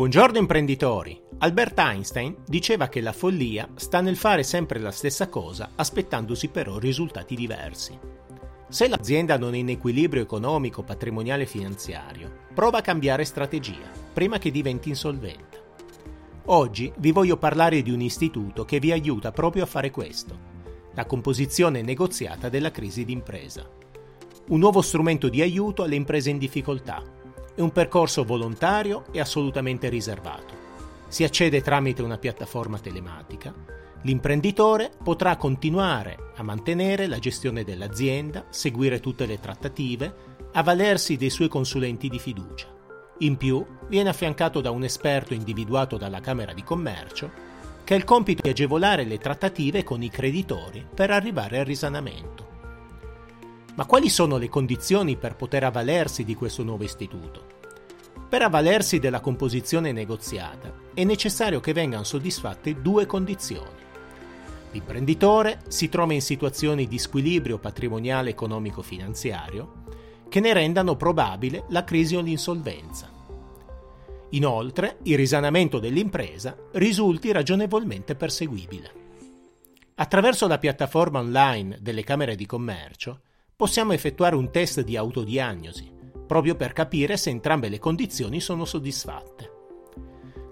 Buongiorno imprenditori! Albert Einstein diceva che la follia sta nel fare sempre la stessa cosa aspettandosi però risultati diversi. Se l'azienda non è in equilibrio economico, patrimoniale e finanziario, prova a cambiare strategia prima che diventi insolvente. Oggi vi voglio parlare di un istituto che vi aiuta proprio a fare questo, la composizione negoziata della crisi d'impresa. Un nuovo strumento di aiuto alle imprese in difficoltà è un percorso volontario e assolutamente riservato. Si accede tramite una piattaforma telematica. L'imprenditore potrà continuare a mantenere la gestione dell'azienda, seguire tutte le trattative, avvalersi dei suoi consulenti di fiducia. In più, viene affiancato da un esperto individuato dalla Camera di Commercio che ha il compito di agevolare le trattative con i creditori per arrivare al risanamento. Ma quali sono le condizioni per poter avvalersi di questo nuovo istituto? Per avvalersi della composizione negoziata è necessario che vengano soddisfatte due condizioni. L'imprenditore si trova in situazioni di squilibrio patrimoniale economico-finanziario che ne rendano probabile la crisi o l'insolvenza. Inoltre, il risanamento dell'impresa risulti ragionevolmente perseguibile. Attraverso la piattaforma online delle Camere di Commercio, possiamo effettuare un test di autodiagnosi, proprio per capire se entrambe le condizioni sono soddisfatte.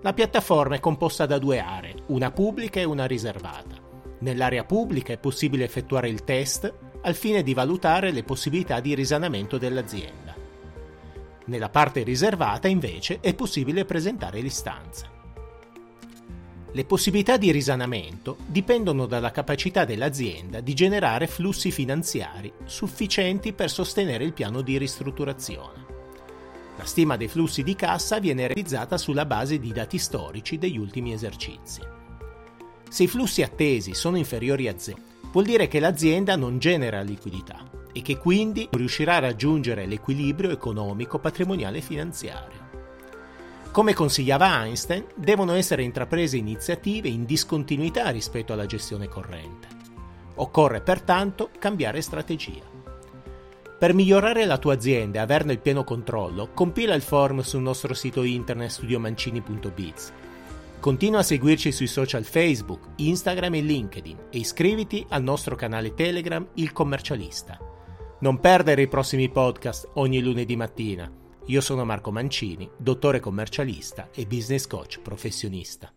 La piattaforma è composta da due aree, una pubblica e una riservata. Nell'area pubblica è possibile effettuare il test al fine di valutare le possibilità di risanamento dell'azienda. Nella parte riservata invece è possibile presentare l'istanza. Le possibilità di risanamento dipendono dalla capacità dell'azienda di generare flussi finanziari sufficienti per sostenere il piano di ristrutturazione. La stima dei flussi di cassa viene realizzata sulla base di dati storici degli ultimi esercizi. Se i flussi attesi sono inferiori a zero, vuol dire che l'azienda non genera liquidità e che quindi non riuscirà a raggiungere l'equilibrio economico, patrimoniale e finanziario. Come consigliava Einstein, devono essere intraprese iniziative in discontinuità rispetto alla gestione corrente. Occorre pertanto cambiare strategia. Per migliorare la tua azienda e averne il pieno controllo, compila il form sul nostro sito internet studiomancini.biz. Continua a seguirci sui social Facebook, Instagram e LinkedIn e iscriviti al nostro canale Telegram Il Commercialista. Non perdere i prossimi podcast ogni lunedì mattina io sono Marco Mancini, dottore commercialista e business coach professionista.